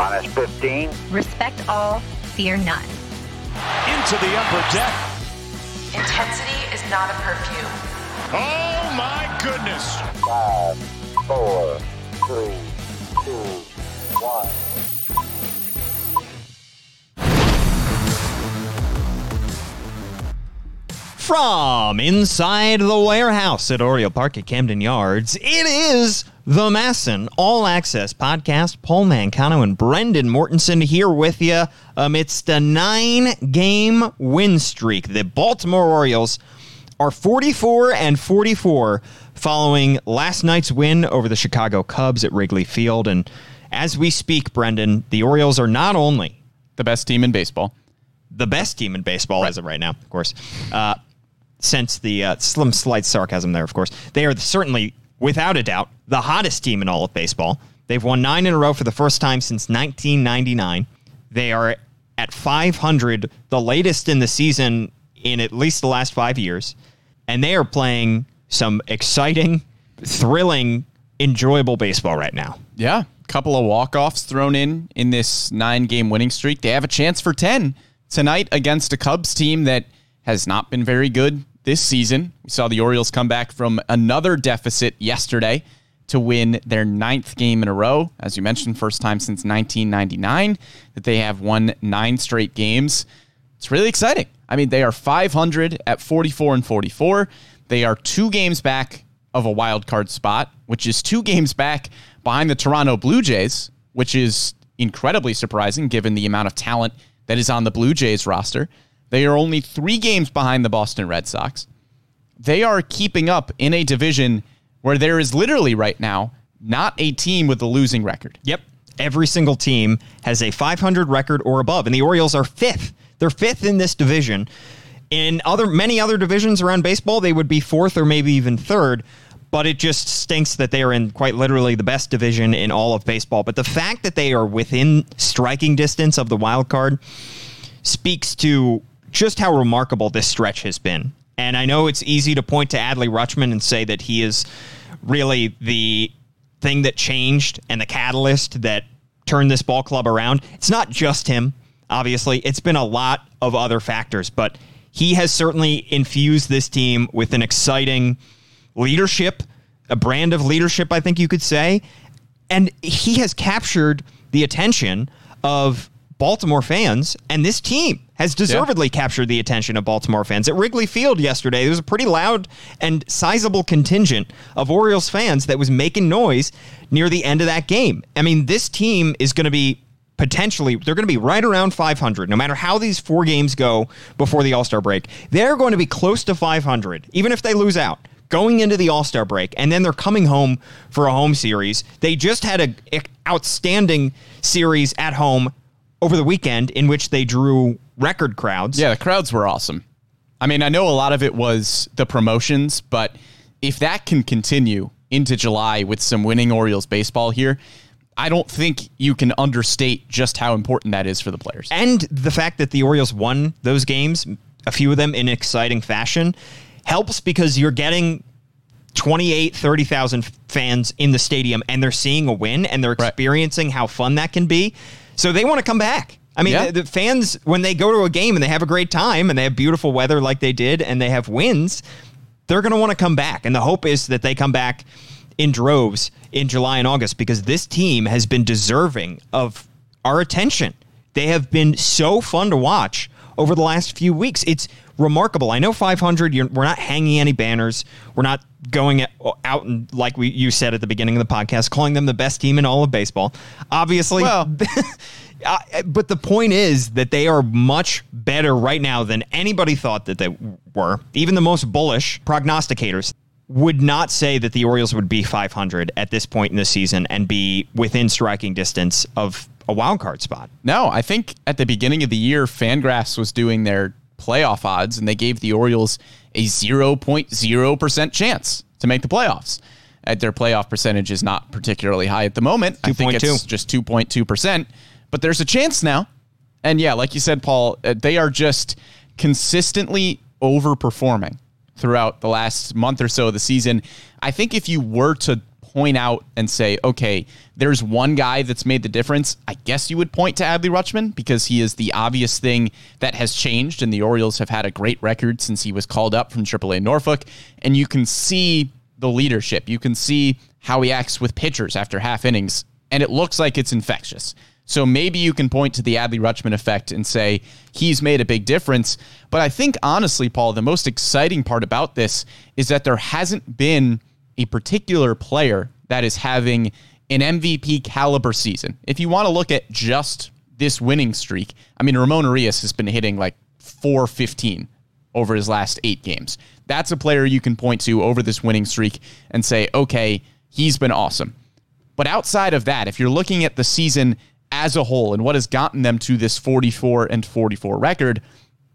Minus 15. Respect all, fear none. Into the upper deck. Intensity is not a perfume. Oh my goodness. Five, four, three, two, one. From inside the warehouse at Oriole Park at Camden Yards, it is the MASN All Access Podcast. Paul Mancano and Brendan Mortensen here with you amidst a nine game win streak. The Baltimore Orioles are 44 and 44 following last night's win over the Chicago Cubs at Wrigley Field. And as we speak, Brendan, the Orioles are not only the best team in baseball. the best team in baseball as of right now, of course. Uh, since the uh, slim slight sarcasm there, of course, they are certainly, without a doubt, the hottest team in all of baseball. They've won nine in a row for the first time since 1999. They are at 500, the latest in the season in at least the last five years, and they are playing some exciting, thrilling, enjoyable baseball right now. Yeah, couple of walk-offs thrown in in this nine-game winning streak. They have a chance for 10 tonight against a Cubs team that has not been very good this season. We saw the Orioles come back from another deficit yesterday to win their ninth game in a row. As you mentioned, first time since 1999 that they have won nine straight games. It's really exciting. I mean, they are 500 at 44 and 44. They are two games back of a wild card spot, which is two games back behind the Toronto Blue Jays, which is incredibly surprising given the amount of talent that is on the Blue Jays roster. They are only three games behind the Boston Red Sox. They are keeping up in a division where there is literally right now not a team with a losing record. Yep. Every single team has a 500 record or above, and the Orioles are fifth. They're fifth in this division. In other many other divisions around baseball, they would be fourth or maybe even third. But it just stinks that they are in quite literally the best division in all of baseball. But the fact that they are within striking distance of the wild card speaks to just how remarkable this stretch has been. And I know it's easy to point to Adley Rutschman and say that he is really the thing that changed and the catalyst that turned this ball club around. It's not just him, obviously. It's been a lot of other factors, but he has certainly infused this team with an exciting leadership, a brand of leadership, I think you could say. And he has captured the attention of Baltimore fans, and this team has deservedly captured the attention of Baltimore fans. At Wrigley Field yesterday, there was a pretty loud and sizable contingent of Orioles fans that was making noise near the end of that game. I mean, this team is going to be potentially they're going to be right around 500 no matter how these four games go before the all-star break they're going to be close to 500 even if they lose out going into the all-star break and then they're coming home for a home series they just had an outstanding series at home over the weekend in which they drew record crowds Yeah, the crowds were awesome. I mean, I know a lot of it was the promotions, but if that can continue into July with some winning Orioles baseball here, I don't think you can understate just how important that is for the players. and the fact that the Orioles won those games, a few of them in exciting fashion, helps because you're getting 28, 30,000 fans in the stadium and they're seeing a win and they're Right. experiencing how fun that can be. So they want to come back. I mean, Yeah. the, the fans, when they go to a game and they have a great time and they have beautiful weather like they did and they have wins, they're going to want to come back. And the hope is that they come back in droves in July and August because this team has been deserving of our attention. They have been so fun to watch over the last few weeks. It's remarkable. I know 500. You're, we're not hanging any banners. We're not going out and like we you said at the beginning of the podcast, calling them the best team in all of baseball. Obviously, Well- but the point is that they are much better right now than anybody thought that they were. Even the most bullish prognosticators would not say that the Orioles would be 500 at this point in the season and be within striking distance of a wild card spot. No, I think at the beginning of the year, Fangraphs was doing their playoff odds, and they gave the Orioles a 0.0% chance to make the playoffs. At their playoff percentage is not particularly high at the moment. I think 2.2. it's just 2.2%, but there's a chance now. And yeah, like you said, Paul, uh, they are just consistently overperforming throughout the last month or so of the season. I think if you were to point out and say, okay, there's one guy that's made the difference, I guess you would point to Adley Rutschman because he is the obvious thing that has changed. And the Orioles have had a great record since he was called up from AAA Norfolk. And you can see the leadership. You can see how he acts with pitchers after half innings, and it looks like it's infectious. So maybe you can point to the Adley Rutschman effect and say he's made a big difference. But I think honestly, Paul, the most exciting part about this is that there hasn't been a particular player that is having an MVP caliber season. If you want to look at just this winning streak, I mean, Ramon Urias has been hitting like 415 over his last eight games. That's a player you can point to over this winning streak and say, okay, he's been awesome. But outside of that, if you're looking at the season as a whole and what has gotten them to this 44 and 44 record,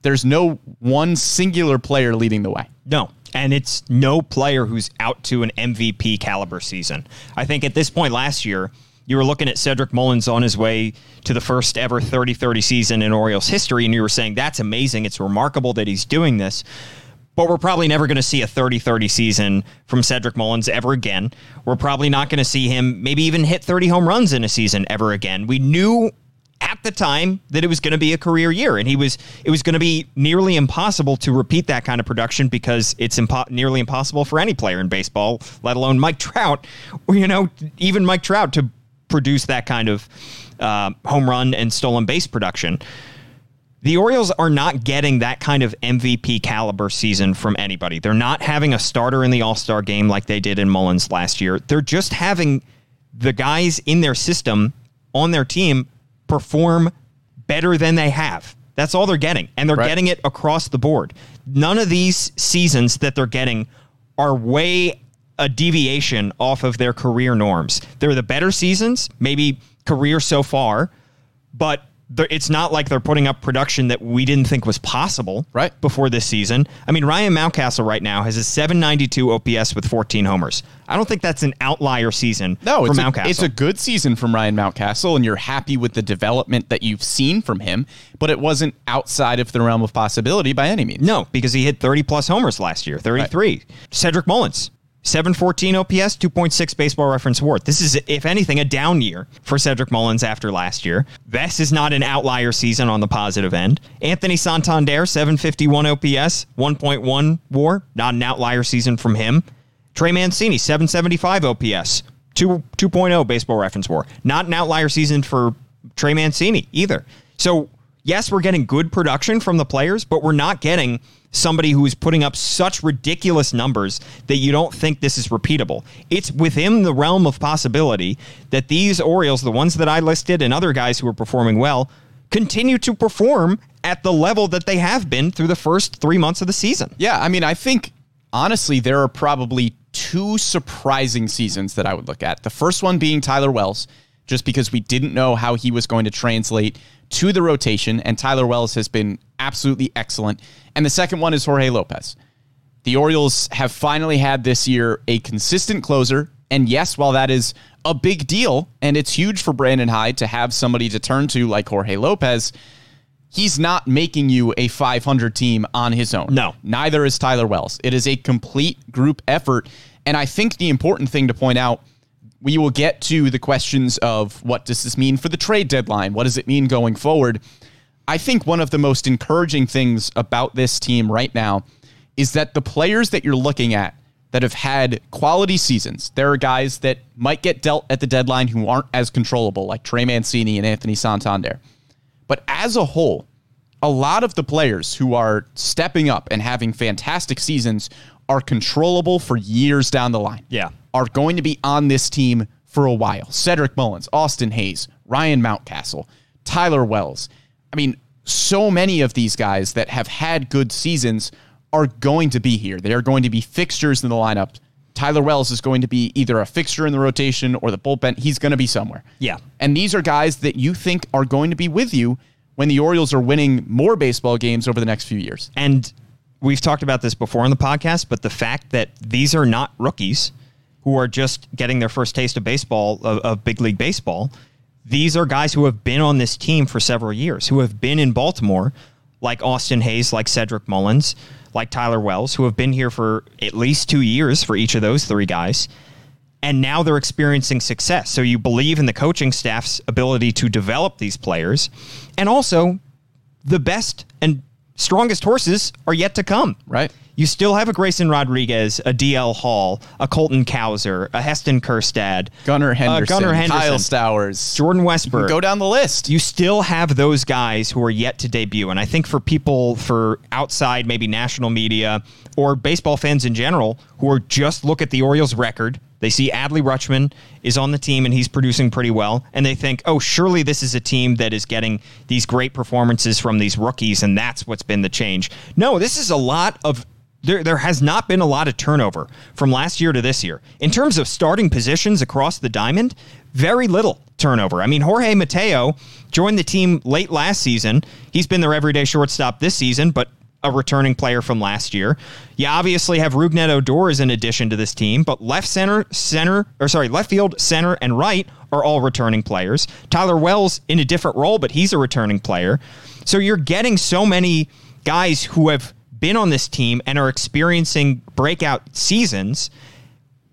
there's no one singular player leading the way. No. And it's no player who's out to an MVP caliber season. I think at this point last year, you were looking at Cedric Mullins on his way to the first ever 30 30 season in Orioles history, and you were saying, that's amazing. It's remarkable that he's doing this but we're probably never going to see a 30 30 season from Cedric Mullins ever again. We're probably not going to see him maybe even hit 30 home runs in a season ever again. We knew at the time that it was going to be a career year and he was it was going to be nearly impossible to repeat that kind of production because it's impo- nearly impossible for any player in baseball let alone Mike Trout or you know even Mike Trout to produce that kind of uh, home run and stolen base production the Orioles are not getting that kind of MVP caliber season from anybody. They're not having a starter in the All Star game like they did in Mullins last year. They're just having the guys in their system on their team perform better than they have. That's all they're getting. And they're right. getting it across the board. None of these seasons that they're getting are way a deviation off of their career norms. They're the better seasons, maybe career so far, but it's not like they're putting up production that we didn't think was possible right. before this season. I mean, Ryan Mountcastle right now has a 792 OPS with 14 homers. I don't think that's an outlier season no, it's A, it's a good season from Ryan Mountcastle, and you're happy with the development that you've seen from him, but it wasn't outside of the realm of possibility by any means. No, because he hit 30 plus homers last year, 33. Right. Cedric Mullins, 714 OPS, 2.6 baseball reference WAR. This is, if anything, a down year for Cedric Mullins after last year. This is not an outlier season on the positive end. Anthony Santander, 751 OPS, 1.1 WAR. Not an outlier season from him. Trey Mancini, 775 OPS, 2, 2.0 baseball reference WAR. Not an outlier season for Trey Mancini either. So, yes, we're getting good production from the players, but we're not getting somebody who is putting up such ridiculous numbers that you don't think this is repeatable. It's within the realm of possibility that these Orioles, the ones that I listed and other guys who are performing well, continue to perform at the level that they have been through the first three months of the season. Yeah, I mean, I think honestly, there are probably two surprising seasons that I would look at. The first one being Tyler Wells, just because we didn't know how he was going to translate to the rotation, and Tyler Wells has been absolutely excellent. And the second one is Jorge Lopez. The Orioles have finally had this year a consistent closer. And yes, while that is a big deal and it's huge for Brandon Hyde to have somebody to turn to like Jorge Lopez, he's not making you a 500 team on his own. No. Neither is Tyler Wells. It is a complete group effort. And I think the important thing to point out we will get to the questions of what does this mean for the trade deadline? What does it mean going forward? I think one of the most encouraging things about this team right now is that the players that you're looking at that have had quality seasons, there are guys that might get dealt at the deadline who aren't as controllable, like Trey Mancini and Anthony Santander. But as a whole, a lot of the players who are stepping up and having fantastic seasons are controllable for years down the line. Yeah. Are going to be on this team for a while. Cedric Mullins, Austin Hays, Ryan Mountcastle, Tyler Wells. I mean, so many of these guys that have had good seasons are going to be here. They are going to be fixtures in the lineup. Tyler Wells is going to be either a fixture in the rotation or the bullpen. He's going to be somewhere. Yeah. And these are guys that you think are going to be with you when the Orioles are winning more baseball games over the next few years. And we've talked about this before on the podcast, but the fact that these are not rookies who are just getting their first taste of baseball, of, of big league baseball, these are guys who have been on this team for several years, who have been in Baltimore, like Austin Hays, like Cedric Mullins, like Tyler Wells, who have been here for at least two years for each of those three guys. and now they're experiencing success. So you believe in the coaching staff's ability to develop these players, and also the best and strongest horses are yet to come. Right. You still have a Grayson Rodriguez, a DL Hall, a Colton Cowser, a Heston Kjerstad, Gunnar Henderson, uh, Gunnar Henderson, Kyle Stowers, Jordan Westburg. Go down the list. You still have those guys who are yet to debut. And I think for people, for outside, maybe national media or baseball fans in general, who are just look at the Orioles record, they see Adley Rutschman is on the team and he's producing pretty well. And they think, oh, surely this is a team that is getting these great performances from these rookies. And that's what's been the change. No, this is a lot of there, there has not been a lot of turnover from last year to this year. In terms of starting positions across the diamond, very little turnover. I mean, Jorge Mateo joined the team late last season. He's been their everyday shortstop this season, but a returning player from last year. You obviously have Rougned Odor as an addition to this team, but left center, center, or sorry, left field, center, and right are all returning players. Tyler Wells in a different role, but he's a returning player. So you're getting so many guys who have been on this team and are experiencing breakout seasons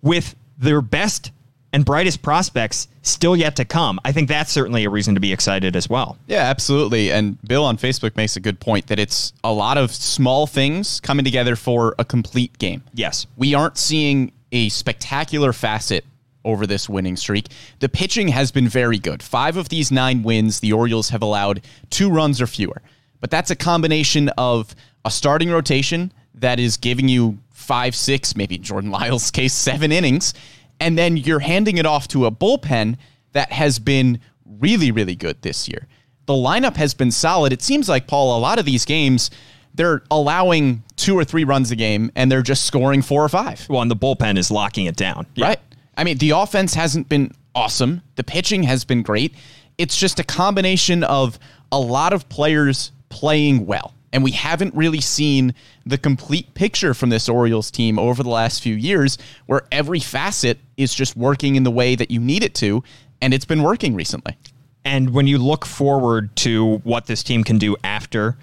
with their best and brightest prospects still yet to come. I think that's certainly a reason to be excited as well. Yeah, absolutely. And Bill on Facebook makes a good point that it's a lot of small things coming together for a complete game. Yes. We aren't seeing a spectacular facet over this winning streak. The pitching has been very good. Five of these nine wins, the Orioles have allowed two runs or fewer. But that's a combination of a starting rotation that is giving you five, six, maybe Jordan Lyles' case, seven innings, and then you're handing it off to a bullpen that has been really, really good this year. The lineup has been solid. It seems like, Paul, a lot of these games, they're allowing two or three runs a game and they're just scoring four or five. Well, and the bullpen is locking it down. Yeah. Right. I mean, the offense hasn't been awesome. The pitching has been great. It's just a combination of a lot of players playing well. And we haven't really seen the complete picture from this Orioles team over the last few years where every facet is just working in the way that you need it to. And it's been working recently. And when you look forward to what this team can do after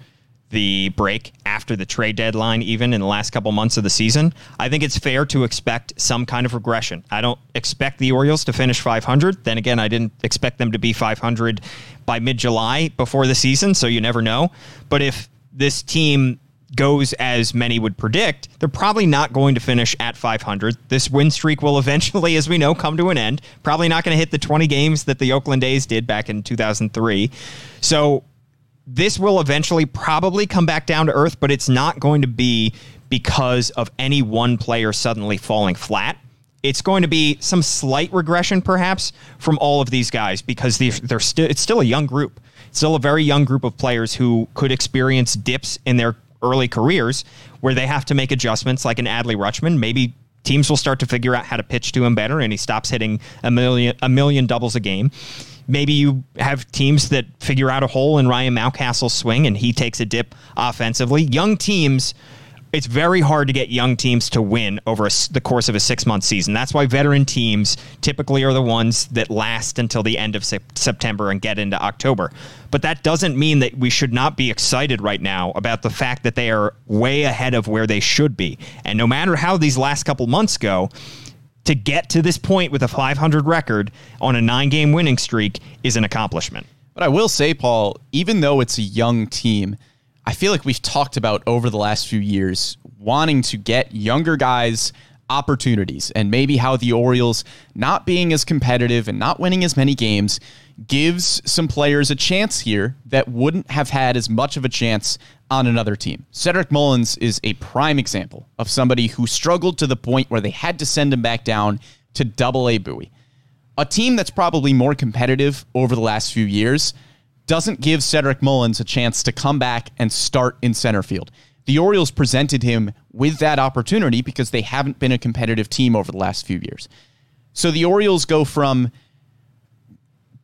the break, after the trade deadline, even in the last couple months of the season, I think it's fair to expect some kind of regression. I don't expect the Orioles to finish 500. Then again, I didn't expect them to be 500 by mid July before the season, so you never know. But if this team goes as many would predict, they're probably not going to finish at 500. This win streak will eventually, as we know, come to an end. Probably not going to hit the 20 games that the Oakland A's did back in 2003. So this will eventually probably come back down to earth, but it's not going to be because of any one player suddenly falling flat. It's going to be some slight regression, perhaps, from all of these guys because they're, they're still it's still a young group still a very young group of players who could experience dips in their early careers where they have to make adjustments like an Adley Rutschman. Maybe teams will start to figure out how to pitch to him better and he stops hitting a million a million doubles a game. Maybe you have teams that figure out a hole in Ryan Mountcastle's swing and he takes a dip offensively. Young teams it's very hard to get young teams to win over a, the course of a six month season. That's why veteran teams typically are the ones that last until the end of se- September and get into October. But that doesn't mean that we should not be excited right now about the fact that they are way ahead of where they should be. And no matter how these last couple months go, to get to this point with a 500 record on a nine game winning streak is an accomplishment. But I will say, Paul, even though it's a young team, I feel like we've talked about over the last few years wanting to get younger guys opportunities and maybe how the Orioles not being as competitive and not winning as many games gives some players a chance here that wouldn't have had as much of a chance on another team. Cedric Mullins is a prime example of somebody who struggled to the point where they had to send him back down to double A Bowie. A team that's probably more competitive over the last few years doesn't give Cedric Mullins a chance to come back and start in center field. The Orioles presented him with that opportunity because they haven't been a competitive team over the last few years. So the Orioles go from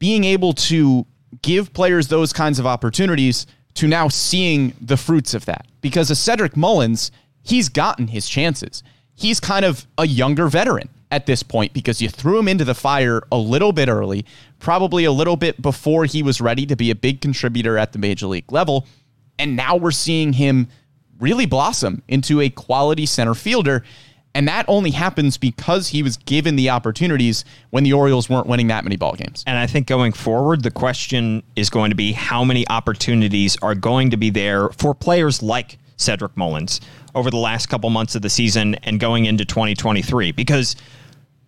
being able to give players those kinds of opportunities to now seeing the fruits of that. Because a Cedric Mullins, he's gotten his chances. He's kind of a younger veteran at this point because you threw him into the fire a little bit early, probably a little bit before he was ready to be a big contributor at the major league level. And now we're seeing him really blossom into a quality center fielder. And that only happens because he was given the opportunities when the Orioles weren't winning that many ball games. And I think going forward, the question is going to be how many opportunities are going to be there for players like Cedric Mullins over the last couple months of the season and going into 2023 because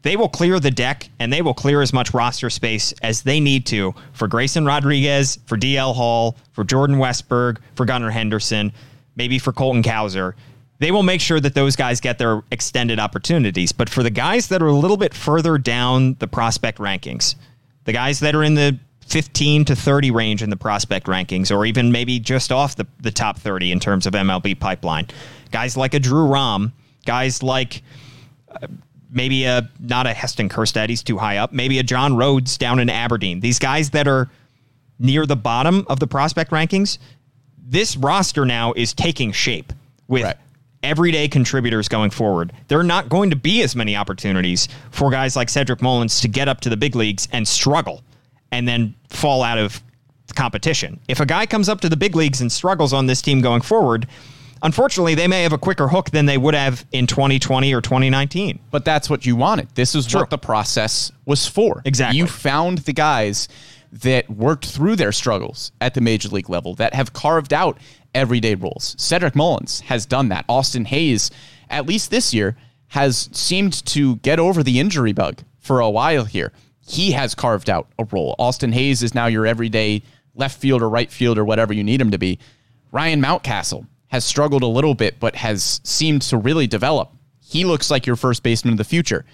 they will clear the deck and they will clear as much roster space as they need to for Grayson Rodriguez, for DL Hall, for Jordan Westburg, for Gunnar Henderson, maybe for Colton Cowser. They will make sure that those guys get their extended opportunities. But for the guys that are a little bit further down the prospect rankings, the guys that are in the 15 to 30 range in the prospect rankings, or even maybe just off the, the top 30 in terms of MLB pipeline, guys like a Drew Rom, guys like uh, maybe a not a Heston Kjerstad, he's too high up. Maybe a John Rhodes down in Aberdeen. These guys that are near the bottom of the prospect rankings, this roster now is taking shape with Right. everyday contributors going forward. There are not going to be as many opportunities for guys like Cedric Mullins to get up to the big leagues and struggle and then fall out of competition. If a guy comes up to the big leagues and struggles on this team going forward, unfortunately, they may have a quicker hook than they would have in 2020 or 2019. But that's what you wanted. This is True. what the process was for. Exactly. You found the guys that worked through their struggles at the major league level that have carved out everyday roles. Cedric Mullins has done that. Austin Hays, at least this year, has seemed to get over the injury bug for a while here. He has carved out a role. Austin Hays is now your everyday left field or right field or whatever you need him to be. Ryan Mountcastle has struggled a little bit, but has seemed to really develop. He looks like your first baseman of the future.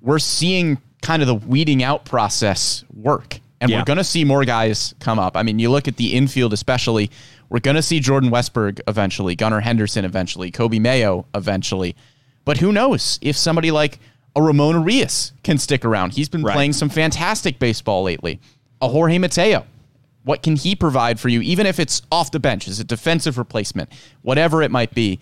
We're seeing kind of the weeding out process work. And Yeah. we're going to see more guys come up. I mean, you look at the infield, especially, we're going to see Jordan Westburg eventually, Gunnar Henderson eventually, Coby Mayo eventually. But who knows if somebody like a Ramon Urias can stick around? He's been Right. playing some fantastic baseball lately. A Jorge Mateo. What can he provide for you, even if it's off the bench, as a defensive replacement, whatever it might be?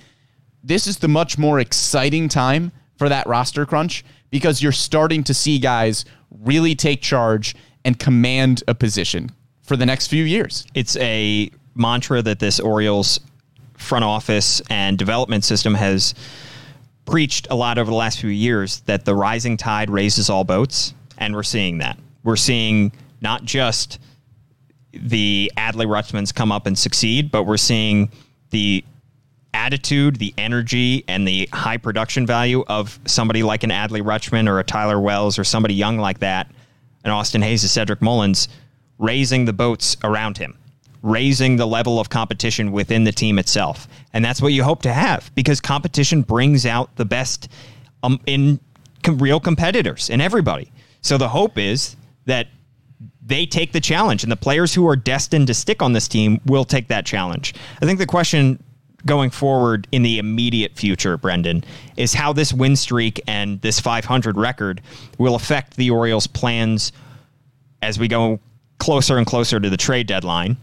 This is the much more exciting time for that roster crunch because you're starting to see guys really take charge and command a position for the next few years. It's a mantra that this Orioles front office and development system has preached a lot over the last few years that the rising tide raises all boats, and we're seeing that. We're seeing not just the Adley Rutschmans come up and succeed, but we're seeing the attitude, the energy, and the high production value of somebody like an Adley Rutschman or a Tyler Wells or somebody young like that, and Austin Hays, a Cedric Mullins, raising the boats around him, raising the level of competition within the team itself. And that's what you hope to have because competition brings out the best um, in com- real competitors in everybody. So the hope is that they take the challenge and the players who are destined to stick on this team will take that challenge. I think the question going forward in the immediate future, Brendan, is how this win streak and this 500 record will affect the Orioles' plans as we go closer and closer to the trade deadline.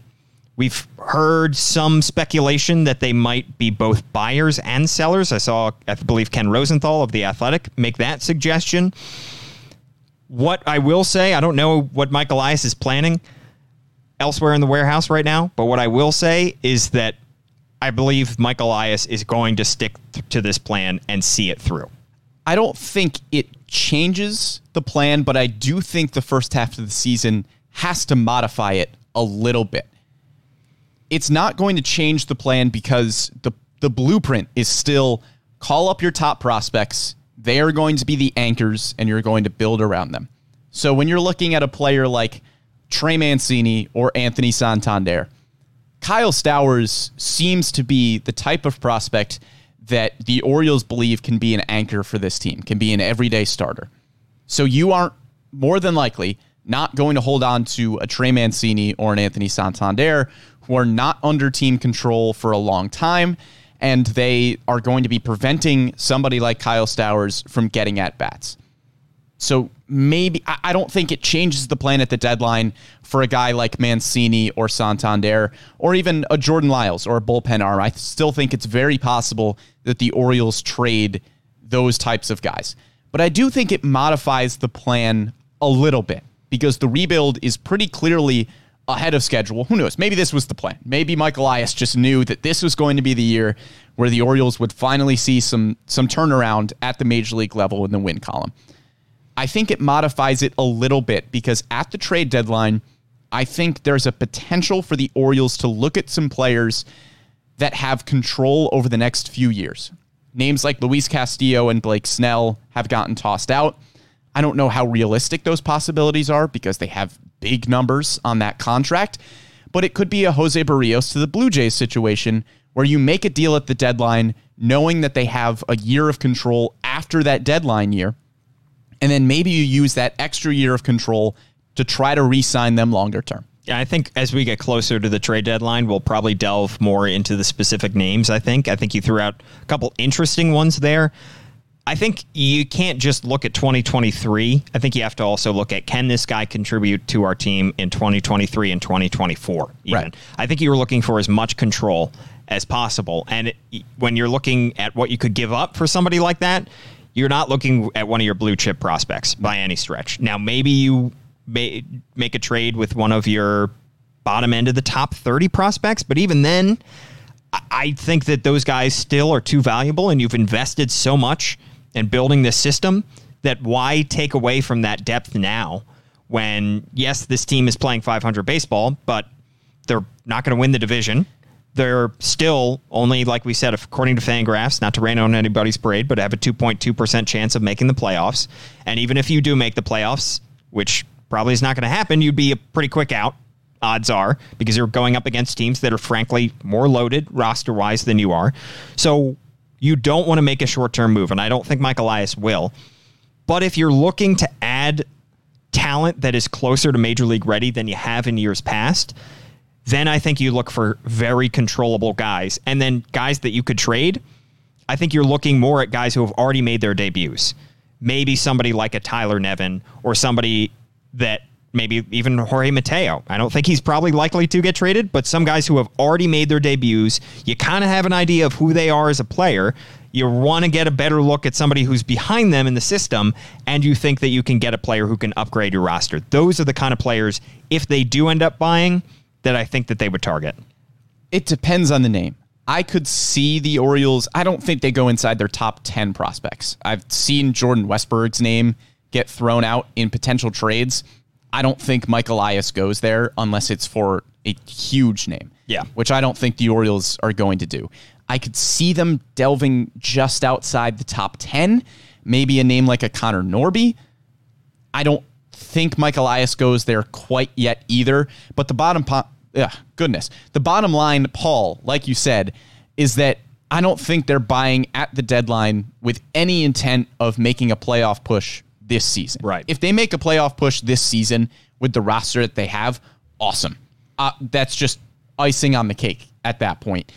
We've heard some speculation that they might be both buyers and sellers. I saw, I believe, Ken Rosenthal of The Athletic make that suggestion. What I will say, I don't know what Mike Elias is planning elsewhere in the warehouse right now, but what I will say is that I believe Mike Elias is going to stick to this plan and see it through. I don't think it changes the plan, but I do think the first half of the season has to modify it a little bit. It's not going to change the plan because the the blueprint is still call up your top prospects. They are going to be the anchors and you're going to build around them. So when you're looking at a player like Trey Mancini or Anthony Santander, Kyle Stowers seems to be the type of prospect that the Orioles believe can be an anchor for this team, can be an everyday starter. So you aren't more than likely not going to hold on to a Trey Mancini or an Anthony Santander who are not under team control for a long time. And they are going to be preventing somebody like Kyle Stowers from getting at bats. So maybe I don't think it changes the plan at the deadline for a guy like Mancini or Santander or even a Jordan Lyles or a bullpen arm. I still think it's very possible that the Orioles trade those types of guys. But I do think it modifies the plan a little bit because the rebuild is pretty clearly ahead of schedule. Who knows? Maybe this was the plan. Maybe Michael Elias just knew that this was going to be the year where the Orioles would finally see some some turnaround at the major league level in the win column. I think it modifies it a little bit because at the trade deadline, I think there's a potential for the Orioles to look at some players that have control over the next few years. Names like Luis Castillo and Blake Snell have gotten tossed out. I don't know how realistic those possibilities are because they have big numbers on that contract, but it could be a Jose Berrios to the Blue Jays situation where you make a deal at the deadline knowing that they have a year of control after that deadline year. And then maybe you use that extra year of control to try to re sign them longer term. Yeah, I think as we get closer to the trade deadline, we'll probably delve more into the specific names. I think. I think you threw out a couple interesting ones there. I think you can't just look at 2023. I think you have to also look at can this guy contribute to our team in 2023 and 2024. Even. Right. I think you were looking for as much control as possible. And it, when you're looking at what you could give up for somebody like that, you're not looking at one of your blue chip prospects by any stretch. Now, maybe you may make a trade with one of your bottom end of the top 30 prospects, but even then, I- I think that those guys still are too valuable, and you've invested so much in building this system that why take away from that depth now when, yes, this team is playing 500 baseball, but they're not going to win the division. They're still only, like we said, according to Fangraphs, not to rain on anybody's parade, but have a 2.2% chance of making the playoffs. And even if you do make the playoffs, which probably is not going to happen, you'd be a pretty quick out, odds are, because you're going up against teams that are frankly more loaded roster wise than you are. So you don't want to make a short term move. And I don't think Mike Elias will. But if you're looking to add talent that is closer to major league ready than you have in years past, then I think you look for very controllable guys. And then guys that you could trade, I think you're looking more at guys who have already made their debuts. Maybe somebody like a Tyler Nevin or somebody that maybe even Jorge Mateo. I don't think he's probably likely to get traded, but some guys who have already made their debuts, you kind of have an idea of who they are as a player. You want to get a better look at somebody who's behind them in the system, and you think that you can get a player who can upgrade your roster. Those are the kind of players, if they do end up buying, that I think that they would target. It depends on the name. I could see the Orioles. I don't think they go inside their top 10 prospects. I've seen Jordan Westburg's name get thrown out in potential trades. I don't think Mike Elias goes there unless it's for a huge name. Yeah. Which I don't think the Orioles are going to do. I could see them delving just outside the top 10, maybe a name like a Connor Norby. I don't think Mike Elias goes there quite yet either. But the bottom, po- ugh, goodness, the bottom line, Paul, like you said, is that I don't think they're buying at the deadline with any intent of making a playoff push this season. Right. If they make a playoff push this season with the roster that they have, awesome. Uh, that's just icing on the cake at that point.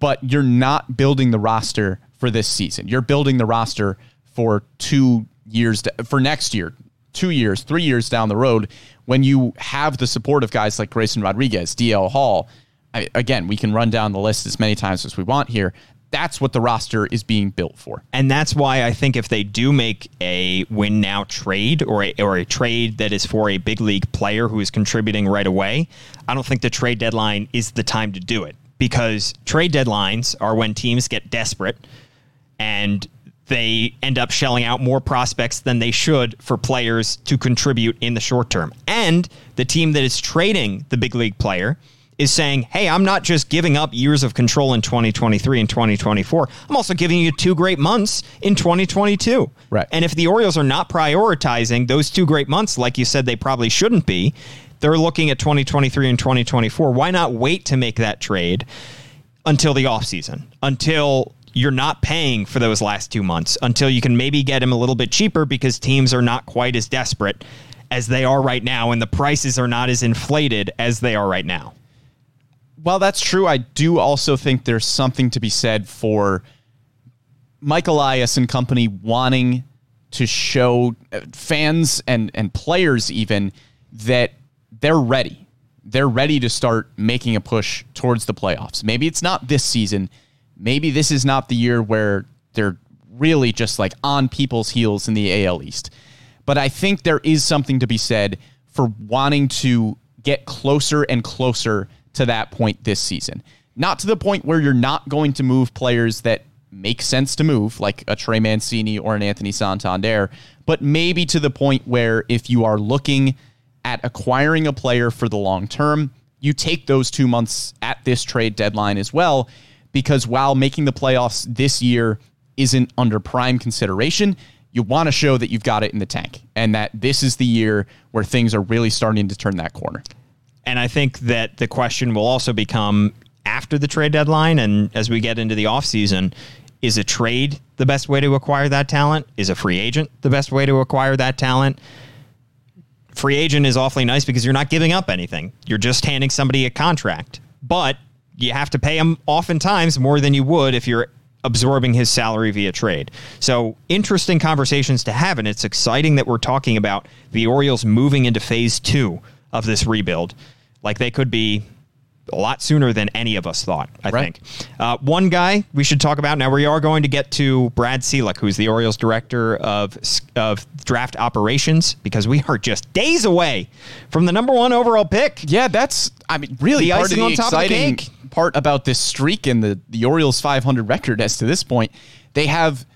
But you're not building the roster for this season. You're building the roster for two years, for next year, two years, three years down the road when you have the support of guys like Grayson Rodriguez, DL Hall. I, again, we can run down the list as many times as we want here. That's what the roster is being built for. And that's why I think if they do make a win now trade or a, or a trade that is for a big league player who is contributing right away, I don't think the trade deadline is the time to do it because trade deadlines are when teams get desperate and they end up shelling out more prospects than they should for players to contribute in the short term. And the team that is trading the big league player is saying, hey, I'm not just giving up years of control in 2023 and 2024. I'm also giving you two great months in 2022. Right. And if the Orioles are not prioritizing those two great months, like you said, they probably shouldn't be, they're looking at 2023 and 2024. Why not wait to make that trade until the offseason, until you're not paying for those last two months, until you can maybe get him a little bit cheaper because teams are not quite as desperate as they are right now and the prices are not as inflated as they are right now. While that's true, I do also think there's something to be said for Mike Elias and company wanting to show uh, fans and, and players even that they're ready. They're ready to start making a push towards the playoffs. Maybe it's not this season. Maybe this is not the year where they're really just like on people's heels in the AL East. But I think there is something to be said for wanting to get closer and closer to that point this season. Not to the point where you're not going to move players that make sense to move, like a Trey Mancini or an Anthony Santander, but maybe to the point where if you are looking at acquiring a player for the long term, you take those two months at this trade deadline as well, because while making the playoffs this year isn't under prime consideration, you want to show that you've got it in the tank and that this is the year where things are really starting to turn that corner. And I think that the question will also become after the trade deadline and as we get into the offseason, is a trade the best way to acquire that talent? Is a free agent the best way to acquire that talent? Free agent is awfully nice because you're not giving up anything. You're just handing somebody a contract. But you have to pay him oftentimes more than you would if you're absorbing his salary via trade. So interesting conversations to have, and it's exciting that we're talking about the Orioles moving into phase two of this rebuild. Like they could be a lot sooner than any of us thought, I Right. think. Uh, one guy we should talk about now, we are going to get to Brad Ciolek, who's the Orioles director of, of draft operations, because we are just days away from the number one overall pick. Yeah, that's I mean really The part icing of the on top of the exciting cake. part about this streak and the the Orioles 500 record as to this point. They have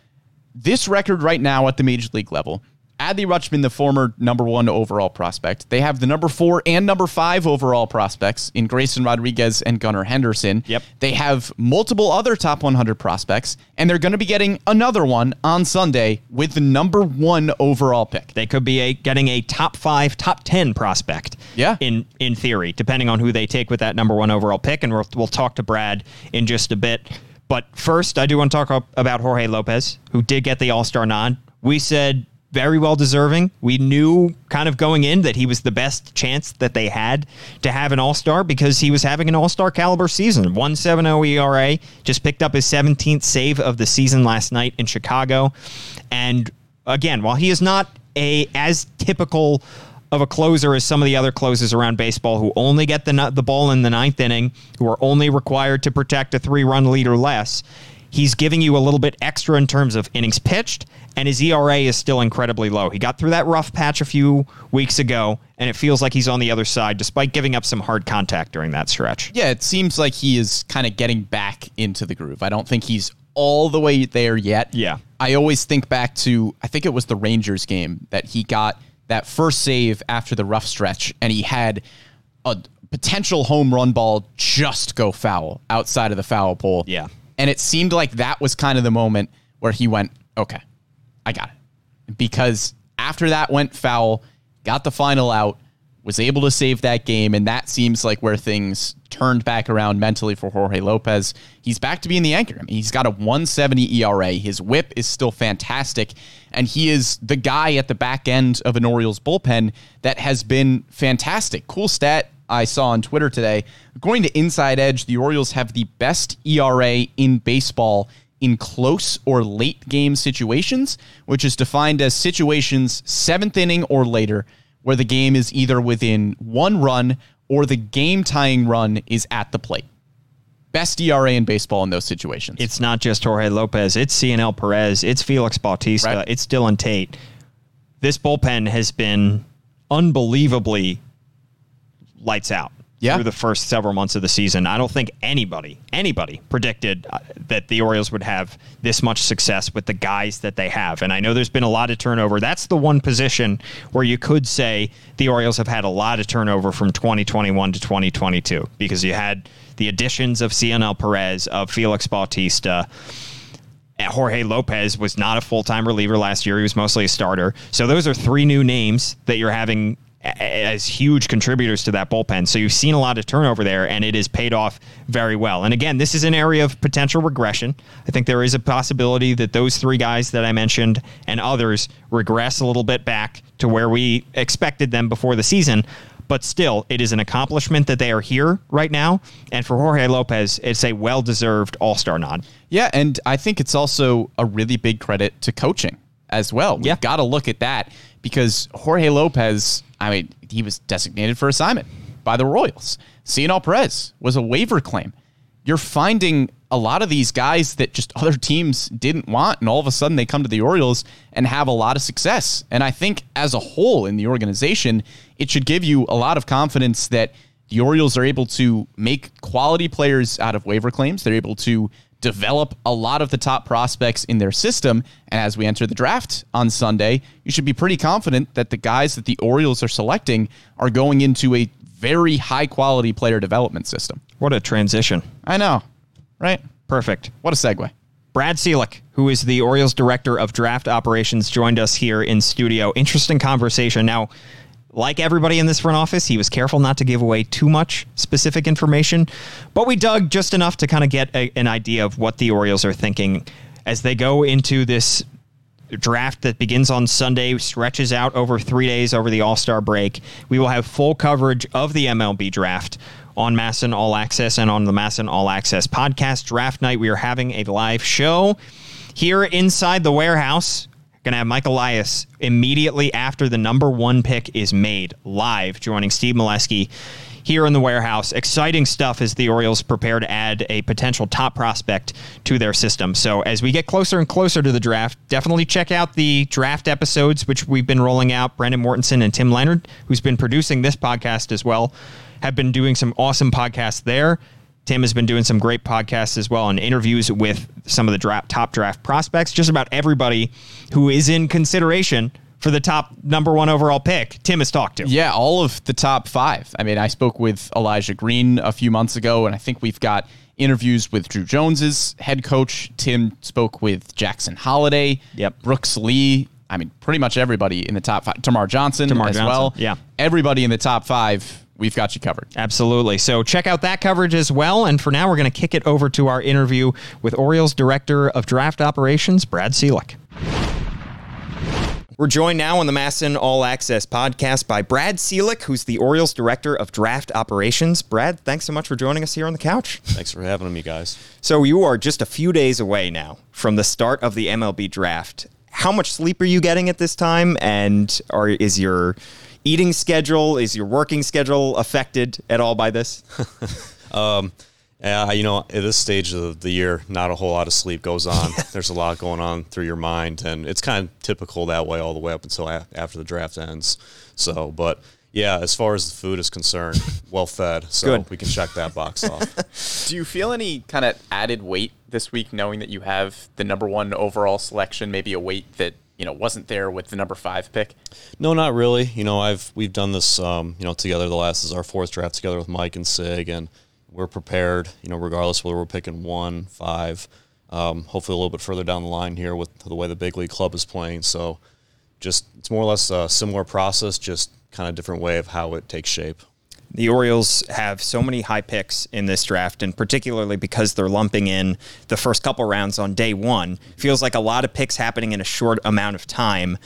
this record right now at the major league level. Adley Rutschman, the former number one overall prospect. They have the number four and number five overall prospects in Grayson Rodriguez and Gunnar Henderson. Yep. They have multiple other top 100 prospects, and they're going to be getting another one on Sunday with the number one overall pick. They could be a getting a top five, top ten prospect. Yeah. In in theory, depending on who they take with that number one overall pick, and we'll we'll talk to Brad in just a bit. But first, I do want to talk about Jorge Lopez, who did get the All Star nod. We said very well deserving. We knew kind of going in that he was the best chance that they had to have an All Star because he was having an All Star caliber season. 1.70 ERA, just picked up his 17th save of the season last night in Chicago, and again, while he is not a as typical of a closer as some of the other closers around baseball who only get the the ball in the ninth inning, who are only required to protect a three run lead or less. He's giving you a little bit extra in terms of innings pitched, and his ERA is still incredibly low. He got through that rough patch a few weeks ago, and it feels like he's on the other side, despite giving up some hard contact during that stretch. Yeah, it seems like he is kind of getting back into the groove. I don't think he's all the way there yet. Yeah. I always think back to, I think it was the Rangers game that he got that first save after the rough stretch, and he had a potential home run ball just go foul outside of the foul pole. Yeah. And it seemed like that was kind of the moment where he went, okay, I got it. Because after that went foul, got the final out, was able to save that game, and that seems like where things turned back around mentally for Jorge Lopez. He's back to being the anchor. I mean, he's got a 170 ERA. His whip is still fantastic, and he is the guy at the back end of an Orioles bullpen that has been fantastic. Cool stat I saw on Twitter today. According to Inside Edge, the Orioles have the best ERA in baseball in close or late game situations, which is defined as situations seventh inning or later, where the game is either within one run or the game tying run is at the plate. Best ERA in baseball in those situations. It's not just Jorge Lopez. It's Cionel Perez. It's Felix Bautista. Right. It's Dylan Tate. This bullpen has been unbelievably lights out Yeah. through the first several months of the season. I don't think anybody, anybody predicted uh, that the Orioles would have this much success with the guys that they have. And I know there's been a lot of turnover. That's the one position where you could say the Orioles have had a lot of turnover from 2021 to 2022 because you had the additions of Cionel Perez, of Felix Bautista. Jorge Lopez was not a full time reliever last year. He was mostly a starter. So those are three new names that you're having as huge contributors to that bullpen. So you've seen a lot of turnover there, and it has paid off very well. And again, this is an area of potential regression. I think there is a possibility that those three guys that I mentioned and others regress a little bit back to where we expected them before the season. But still, it is an accomplishment that they are here right now. And for Jorge Lopez, it's a well deserved all star nod. Yeah, and I think it's also a really big credit to coaching as well. We've Yeah. got to look at that because Jorge Lopez, I mean, he was designated for assignment by the Royals. Cionel Perez was a waiver claim. You're finding a lot of these guys that just other teams didn't want, and all of a sudden they come to the Orioles and have a lot of success. And I think as a whole in the organization, it should give you a lot of confidence that the Orioles are able to make quality players out of waiver claims. They're able to develop a lot of the top prospects in their system. And as we enter the draft on Sunday, you should be pretty confident that the guys that the Orioles are selecting are going into a very high quality player development system. What a transition. I know, right? Perfect. What a segue. Brad Ciolek, who is the Orioles director of draft operations, joined us here in studio. Interesting conversation. Now, like everybody in this front office, he was careful not to give away too much specific information, but we dug just enough to kind of get a, an idea of what the Orioles are thinking as they go into this draft that begins on Sunday, stretches out over three days over the All Star break. We will have full coverage of the MLB draft on MASN All Access and on the MASN All Access podcast. Draft night, we are having a live show here inside the warehouse. Going to have Mike Elias immediately after the number one pick is made live, joining Steve Melewski here in the warehouse. Exciting stuff as the Orioles prepare to add a potential top prospect to their system. So as we get closer and closer to the draft, definitely check out the draft episodes, which we've been rolling out. Brandon Mortensen and Tim Leonard, who's been producing this podcast as well, have been doing some awesome podcasts there. Tim has been doing some great podcasts as well and interviews with some of the draft, top draft prospects, just about everybody who is in consideration for the top number one overall pick. Tim has talked to. Yeah, all of the top five. I mean, I spoke with Elijah Green a few months ago, and I think we've got interviews with Drew Jones's head coach. Tim spoke with Jackson Holliday. Yep. Brooks Lee. I mean, pretty much everybody in the top five. Termarr Johnson Termarr as Johnson, well. yeah. Everybody in the top five, we've got you covered. Absolutely. So check out that coverage as well. And for now, we're going to kick it over to our interview with Orioles Director of Draft Operations, Brad Ciolek. We're joined now on the MASN All Access podcast by Brad Ciolek, who's the Orioles Director of Draft Operations. Brad, thanks so much for joining us here on the couch. Thanks for having me, guys. So you are just a few days away now from the start of the MLB draft. How much sleep are you getting at this time? And are, is your eating schedule, is your working schedule affected at all by this? Um, yeah, you know, at this stage of the year, not a whole lot of sleep goes on. There's a lot going on through your mind, and it's kind of typical that way all the way up until a- after the draft ends. So, but yeah, as far as the food is concerned, well fed. So Good. we can check that box off. Do you feel any kind of added weight this week, knowing that you have the number one overall selection, maybe a weight that you know wasn't there with the number five pick? No, not really. You know, I've we've done this, um, you know, together. The last is our fourth draft together with Mike and Sig, and we're prepared. You know, regardless whether we're picking one, five, um, hopefully a little bit further down the line here with the way the big league club is playing. So, just it's more or less a similar process, just kind of different way of how it takes shape. The Orioles have so many high picks in this draft, and particularly because they're lumping in the first couple rounds on day one, feels like a lot of picks happening in a short amount of time.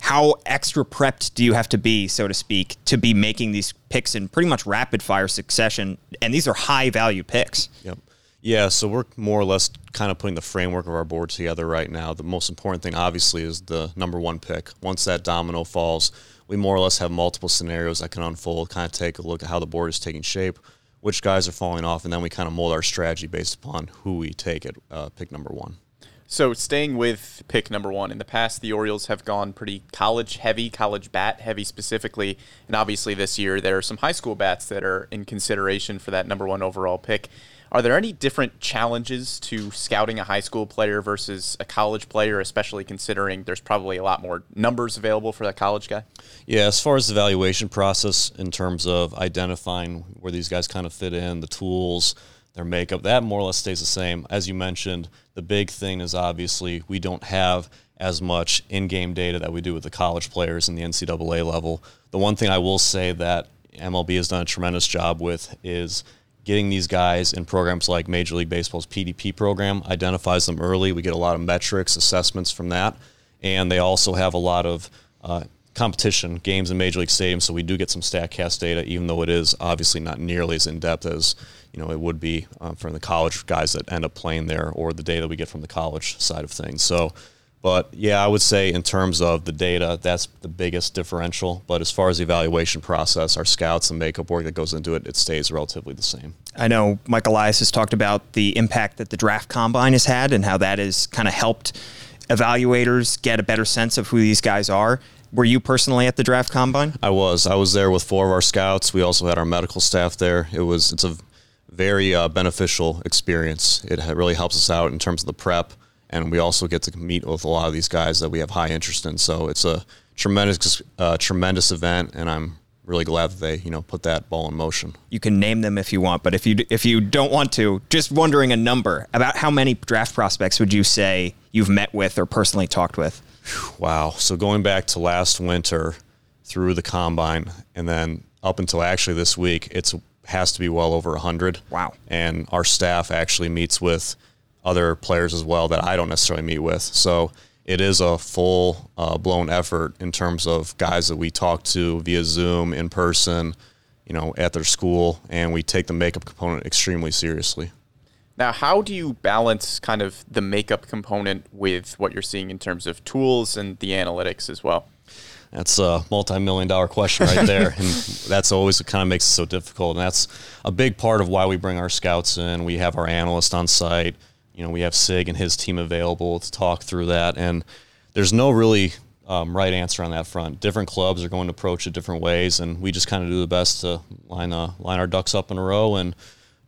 How extra prepped do you have to be, so to speak, to be making these picks in pretty much rapid fire succession? And these are high value picks. Yep. Yeah, so we're more or less kind of putting the framework of our board together right now. The most important thing, obviously, is the number one pick. Once that domino falls, we more or less have multiple scenarios that can unfold, kind of take a look at how the board is taking shape, which guys are falling off, and then we kind of mold our strategy based upon who we take at uh, pick number one. So, staying with pick number one, in the past, the Orioles have gone pretty college heavy, college bat heavy specifically. And obviously, this year, there are some high school bats that are in consideration for that number one overall pick. Are there any different challenges to scouting a high school player versus a college player, especially considering there's probably a lot more numbers available for that college guy? Yeah, as far as the evaluation process in terms of identifying where these guys kind of fit in, the tools, their makeup, that more or less stays the same. As you mentioned, the big thing is obviously we don't have as much in-game data that we do with the college players in the NCAA level. The one thing I will say that MLB has done a tremendous job with is getting these guys in programs like Major League Baseball's PDP program identifies them early. We get a lot of metrics, assessments from that, and they also have a lot of uh, competition games in Major League Stadiums. So we do get some Statcast data, even though it is obviously not nearly as in depth as you know it would be um, from the college guys that end up playing there, or the data we get from the college side of things. So But yeah, I would say in terms of the data, that's the biggest differential. But as far as the evaluation process, our scouts and makeup work that goes into it, it stays relatively the same. I know Mike Elias has talked about the impact that the draft combine has had and how that has kind of helped evaluators get a better sense of who these guys are. Were you personally at the draft combine? I was. I was there with four of our scouts. We also had our medical staff there. It was. It's a very uh, beneficial experience. It really helps us out in terms of the prep, and we also get to meet with a lot of these guys that we have high interest in. So it's a tremendous, uh, tremendous event, and I'm really glad that they, you know, put that ball in motion. You can name them if you want, but if you if you don't want to, just wondering a number about how many draft prospects would you say you've met with or personally talked with? Wow. So going back to last winter through the combine and then up until actually this week, it's has to be well over 100. Wow. And our staff actually meets with other players as well that I don't necessarily meet with. So it is a full uh, blown effort in terms of guys that we talk to via Zoom, in person, you know, at their school, and we take the makeup component extremely seriously. Now, how do you balance kind of the makeup component with what you're seeing in terms of tools and the analytics as well? That's a multi-million dollar question right there, and that's always what kind of makes it so difficult. And that's a big part of why we bring our scouts in. We have our analysts on site. You know, we have Sig and his team available to talk through that. And there's no really um, right answer on that front. Different clubs are going to approach it different ways, and we just kind of do the best to line uh, line our ducks up in a row and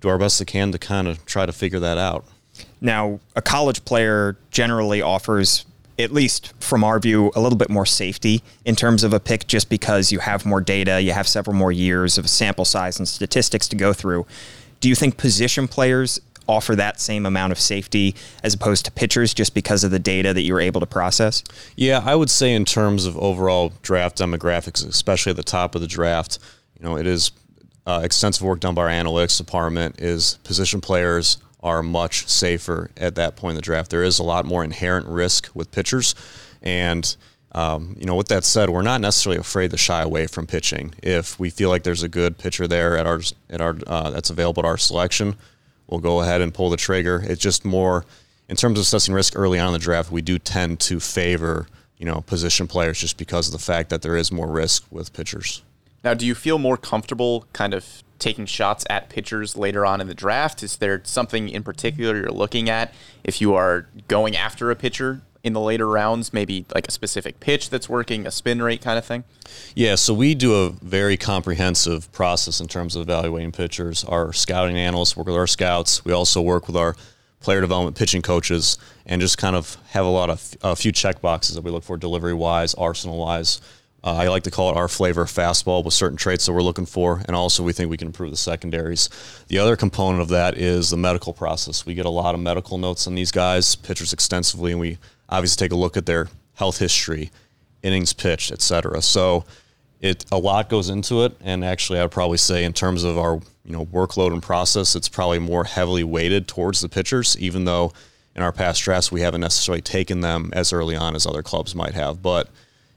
do our best we can to kind of try to figure that out. Now, a college player generally offers, at least from our view, a little bit more safety in terms of a pick just because you have more data, you have several more years of sample size and statistics to go through. Do you think position players offer that same amount of safety as opposed to pitchers just because of the data that you're able to process? Yeah, I would say in terms of overall draft demographics, especially at the top of the draft, you know, it is uh, extensive work done by our analytics department. Is position players are much safer at that point in the draft. There is a lot more inherent risk with pitchers, and um, you know, with that said, we're not necessarily afraid to shy away from pitching. If we feel like there's a good pitcher there at our at our uh, that's available at our selection, we'll go ahead and pull the trigger. It's just more in terms of assessing risk early on in the draft. We do tend to favor you know position players just because of the fact that there is more risk with pitchers. Now, do you feel more comfortable kind of taking shots at pitchers later on in the draft? Is there something in particular you're looking at if you are going after a pitcher in the later rounds, maybe like a specific pitch that's working, a spin rate kind of thing? Yeah, so we do a very comprehensive process in terms of evaluating pitchers. Our scouting analysts work with our scouts. We also work with our player development pitching coaches and just kind of have a lot of a few check boxes that we look for delivery wise, arsenal wise. Uh, I like to call it our flavor fastball with certain traits that we're looking for, and also we think we can improve the secondaries. The other component of that is the medical process. We get a lot of medical notes on these guys, pitchers extensively, and we obviously take a look at their health history, innings pitched, etc. So it a lot goes into it, and actually, I would probably say in terms of our you know workload and process, it's probably more heavily weighted towards the pitchers, even though in our past drafts we haven't necessarily taken them as early on as other clubs might have, but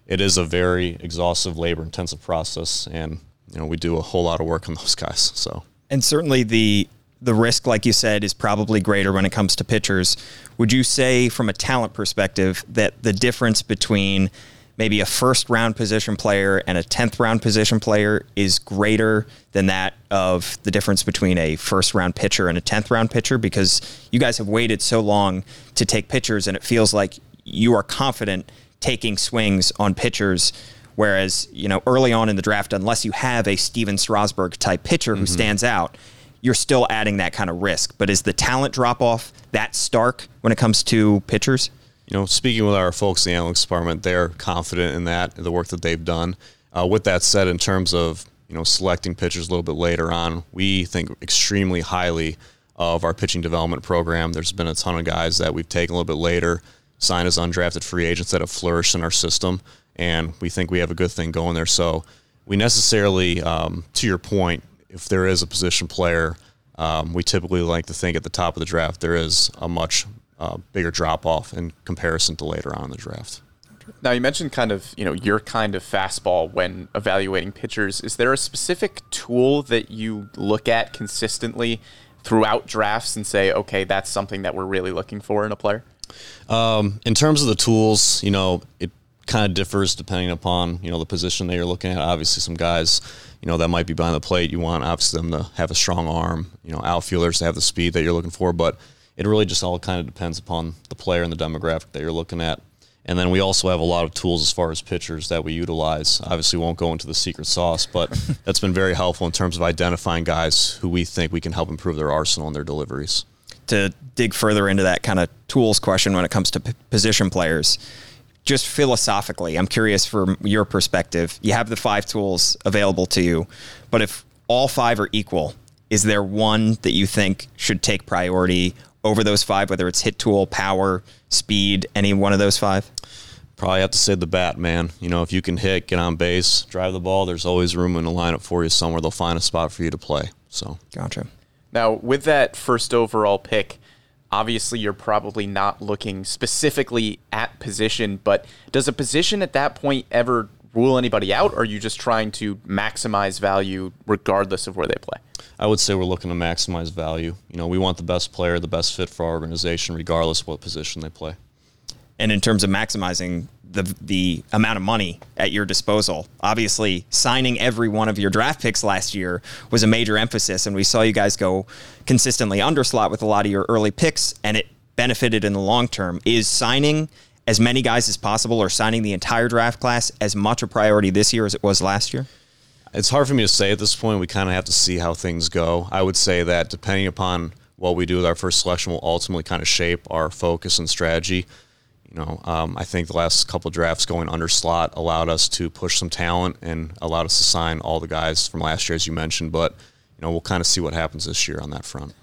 it is a very exhaustive, labor intensive process, and you know we do a whole lot of work on those guys. So and certainly the the risk, like you said, is probably greater when it comes to pitchers. Would you say, from a talent perspective, that the difference between maybe a first round position player and a 10th round position player is greater than that of the difference between a first round pitcher and a 10th round pitcher because you guys have waited so long to take pitchers and it feels like you are confident taking swings on pitchers. Whereas, you know, early on in the draft, unless you have a Stephen Strasburg type pitcher who mm-hmm. stands out, you're still adding that kind of risk. But is the talent drop off that stark when it comes to pitchers? you know, speaking with our folks in the analytics department, they're confident in that, the work that they've done. Uh, with that said, in terms of you know selecting pitchers a little bit later on, we think extremely highly of our pitching development program. There's been a ton of guys that we've taken a little bit later, signed as undrafted free agents that have flourished in our system, and we think we have a good thing going there. So we necessarily, um, to your point, if there is a position player, um, we typically like to think at the top of the draft there is a much uh, bigger drop off in comparison to later on in the draft. Now you mentioned kind of you know your kind of fastball when evaluating pitchers. Is there a specific tool that you look at consistently throughout drafts and say, okay, that's something that we're really looking for in a player? Um, in terms of the tools, you know, it kind of differs depending upon you know the position that you're looking at. Obviously, some guys, you know, that might be behind the plate. You want obviously them to have a strong arm. You know, outfielders to have the speed that you're looking for. But it really just all kind of depends upon the player and the demographic that you're looking at. And then we also have a lot of tools as far as pitchers that we utilize. Obviously, won't go into the secret sauce, but that's been very helpful in terms of identifying guys who we think we can help improve their arsenal and their deliveries. To dig further into that kind of tools question when it comes to p- position players, just philosophically, I'm curious from your perspective. You have the five tools available to you, but if all five are equal, is there one that you think should take priority over those five, whether it's hit tool, power, speed, any one of those five? Probably have to say the bat, man. You know, if you can hit, get on base, drive the ball, there's always room in the lineup for you somewhere. They'll find a spot for you to play. So, Gotcha. Now, with that first overall pick, obviously you're probably not looking specifically at position, but does a position at that point ever rule anybody out, or are you just trying to maximize value regardless of where they play? I would say we're looking to maximize value. You know, we want the best player, the best fit for our organization, regardless of what position they play. and in terms of maximizing the the amount of money at your disposal. Obviously, signing every one of your draft picks last year was a major emphasis, and we saw you guys go consistently underslot with a lot of your early picks, and it benefited in the long term. Is signing as many guys as possible, or signing the entire draft class, as much a priority this year as it was last year? It's hard for me to say at this point. We kind of have to see how things go. I would say that depending upon what we do with our first selection will ultimately kind of shape our focus and strategy. You know, um, I think the last couple drafts going under slot allowed us to push some talent and allowed us to sign all the guys from last year, as you mentioned. But you know, we'll kind of see what happens this year on that front.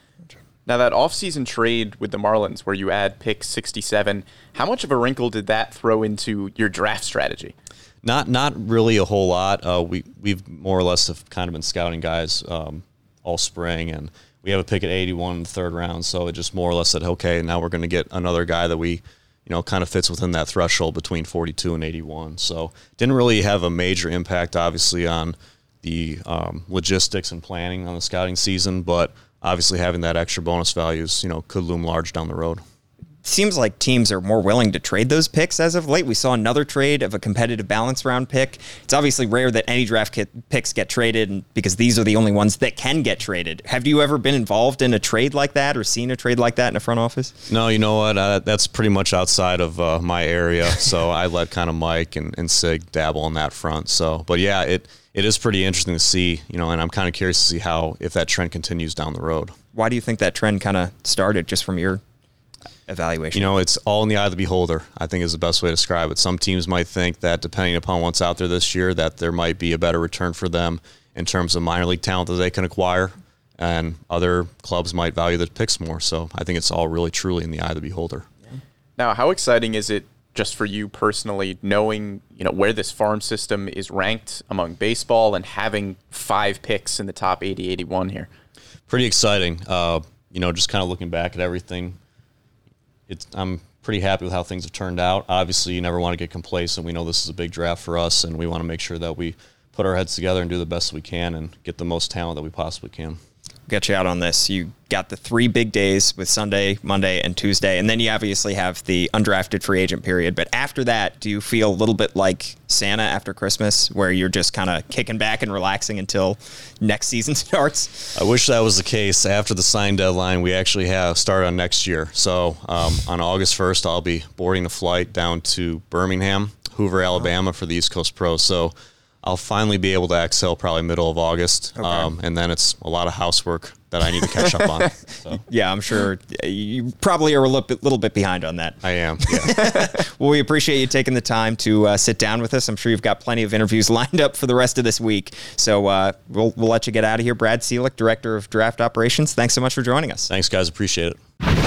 Now, that offseason trade with the Marlins where you add pick 67, how much of a wrinkle did that throw into your draft strategy? Not not really a whole lot. Uh, we we've more or less have kind of been scouting guys um, all spring, and we have a pick at 81 in the third round. So it just more or less said, okay, now we're going to get another guy that we, you know, kind of fits within that threshold between 42 and 81. So didn't really have a major impact, obviously, on the um, logistics and planning on the scouting season, but obviously having that extra bonus values, you know, could loom large down the road seems like teams are more willing to trade those picks as of late. We saw another trade of a competitive balance round pick. It's obviously rare that any draft kit picks get traded because these are the only ones that can get traded. Have you ever been involved in a trade like that or seen a trade like that in a front office? No, you know what? Uh, that's pretty much outside of uh, my area. So I let kind of Mike and, and Sig dabble on that front. So, but yeah, it it is pretty interesting to see, you know, and I'm kind of curious to see how if that trend continues down the road. Why do you think that trend kind of started just from your evaluation? You know, it's all in the eye of the beholder. I think is the best way to describe it. Some teams might think that depending upon what's out there this year, that there might be a better return for them in terms of minor league talent that they can acquire, and other clubs might value the picks more. So I think it's all really truly in the eye of the beholder. Now, how exciting is it just for you personally, knowing you know where this farm system is ranked among baseball and having five picks in the top 80, 81 here? Pretty exciting. Uh, you know, just kind of looking back at everything, it's I'm pretty happy with how things have turned out. Obviously, you never want to get complacent. We know this is a big draft for us, and we want to make sure that we put our heads together and do the best we can and get the most talent that we possibly can. Get you out on this. You got the three big days with Sunday, Monday, and Tuesday, and then you obviously have the undrafted free agent period. But after that, do you feel a little bit like Santa after Christmas, where you're just kind of kicking back and relaxing until next season starts? I wish that was the case. After the sign deadline, we actually have start on next year. So um, on August 1st, I'll be boarding the flight down to Birmingham, Hoover, Alabama for the East Coast Pro. So I'll finally be able to exhale probably middle of August. Um, and then it's a lot of housework that I need to catch up on. So Yeah, I'm sure you probably are a little bit, little bit behind on that. I am. Yeah. Well, we appreciate you taking the time to uh, sit down with us. I'm sure you've got plenty of interviews lined up for the rest of this week. So uh, we'll, we'll let you get out of here. Brad Ciolek, Director of Draft Operations, thanks so much for joining us. Thanks, guys. Appreciate it.